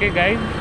Okay, guys.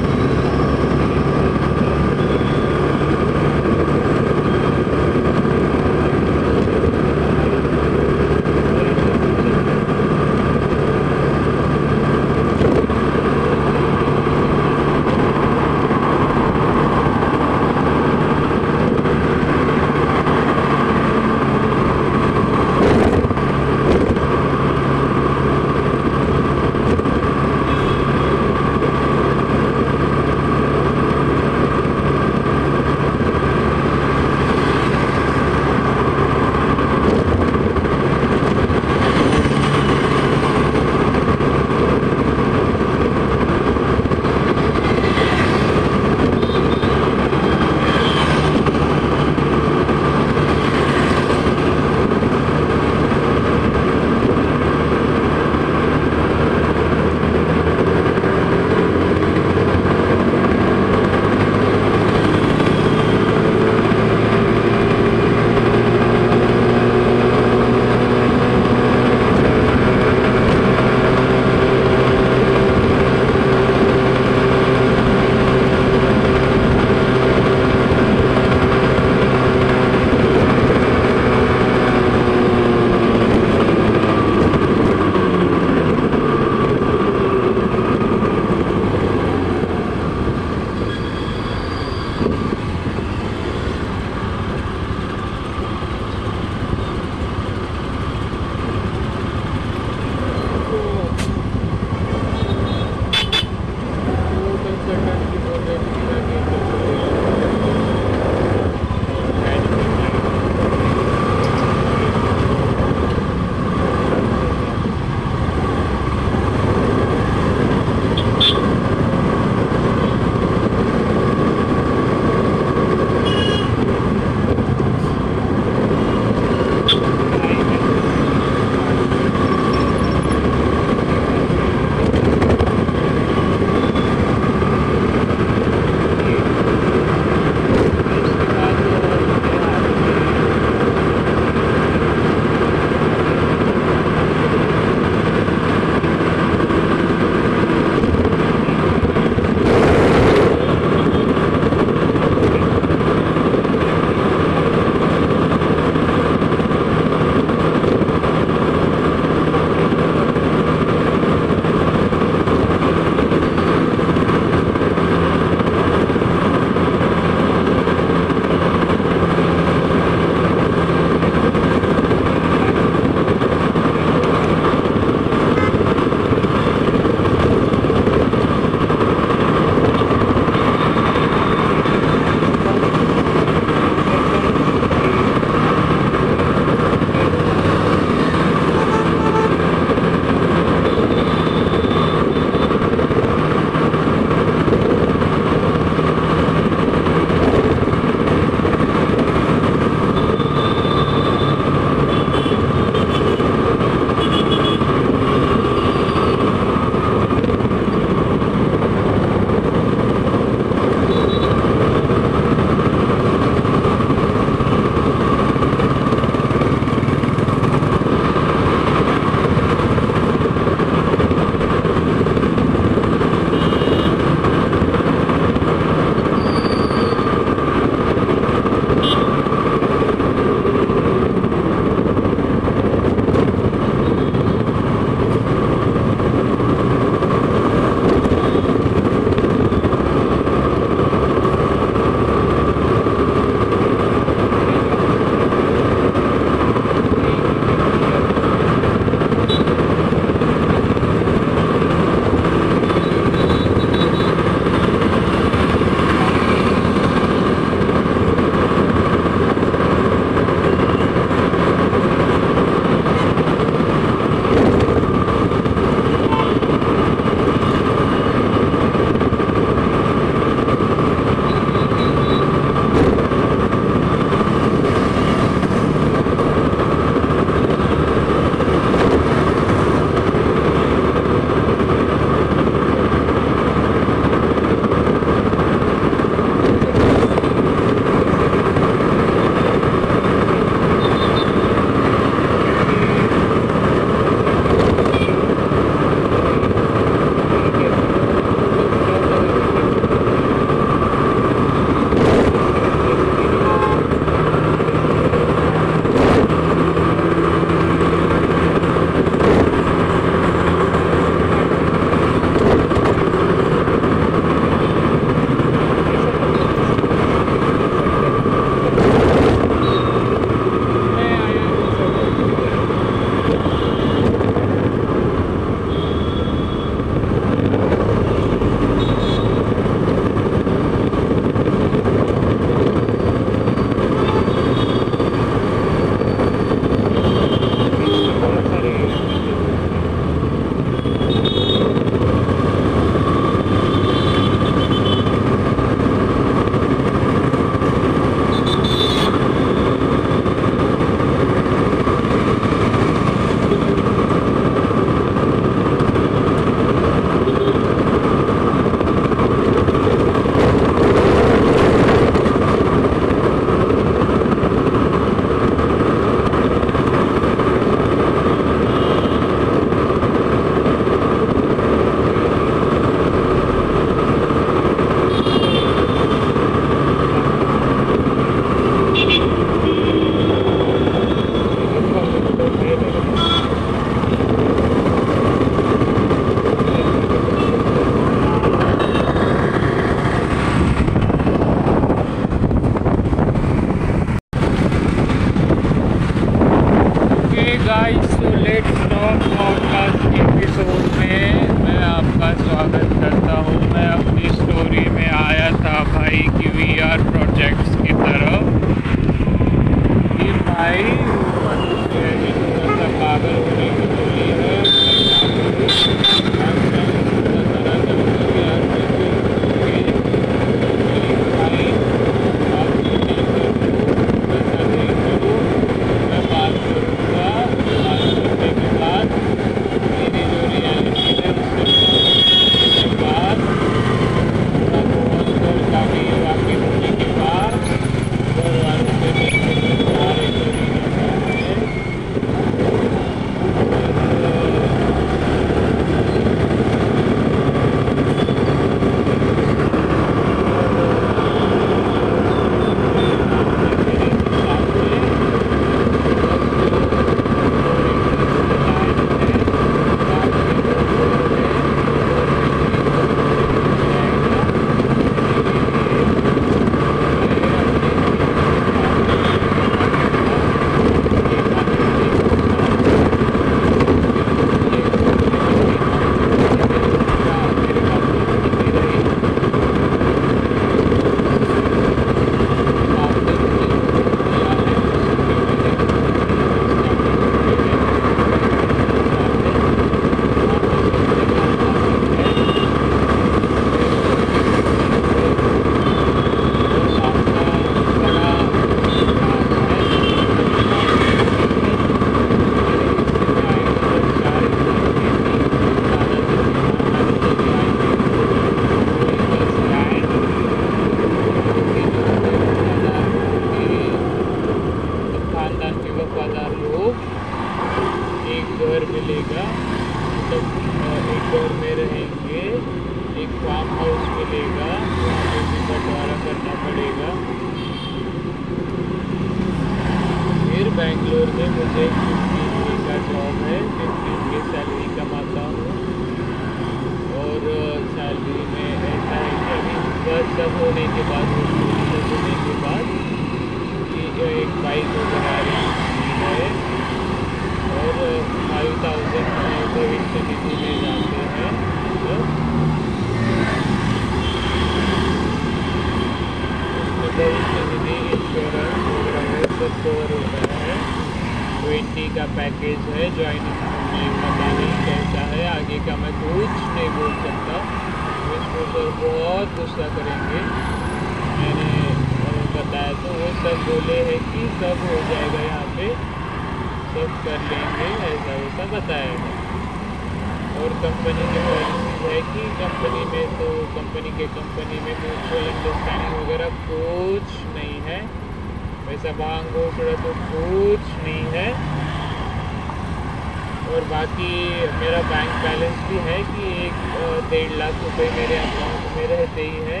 में रहते ही है।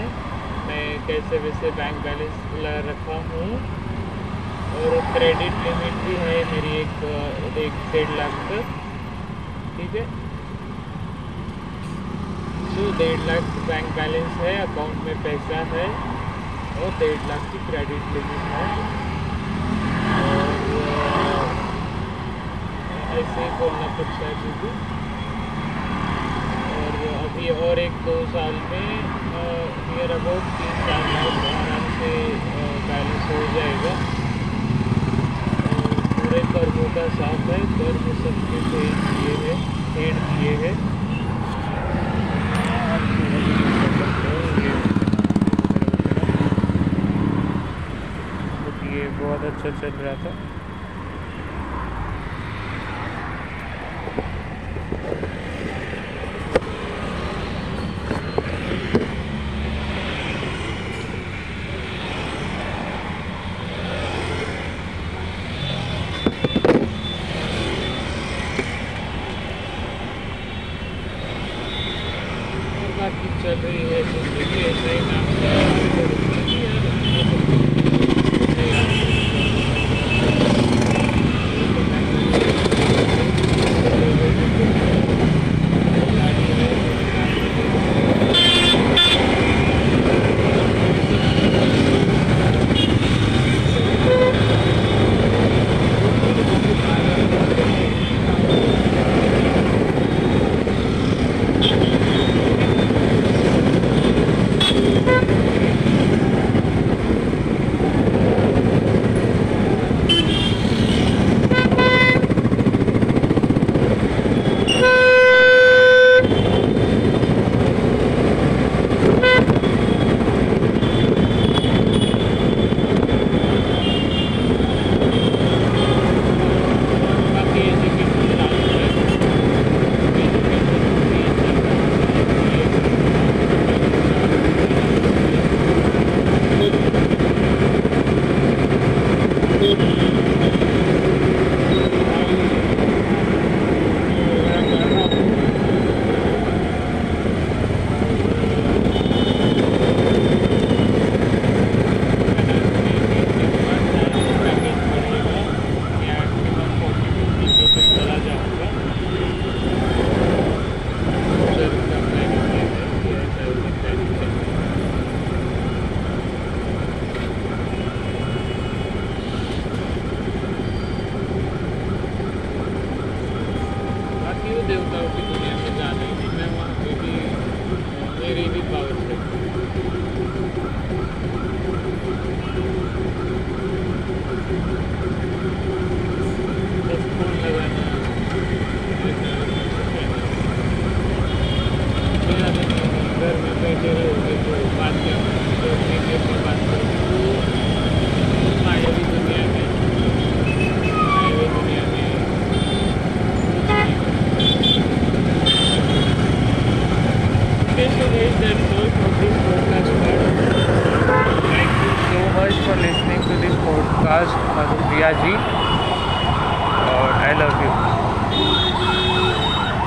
मैं कैसे वैसे बैंक बैलेंस रखा हूँ। और क्रेडिट लिमिट भी है मेरी एक एक डेढ़ लाख तक। ठीक है? जो डेढ़ लाख बैंक बैलेंस है अकाउंट में पैसा है और डेढ़ लाख की क्रेडिट लिमिट है। और ऐसे ही बोलना पड़ता है क्योंकि अभी और एक दो साल में नियर अबाउट तीन चार लाख आराम से बैलेंस हो जाएगा। पूरे कर्मों का साथ है, कर्म सबके सही किए हैं हेड किए हैं। तो ये बहुत अच्छा चल रहा था।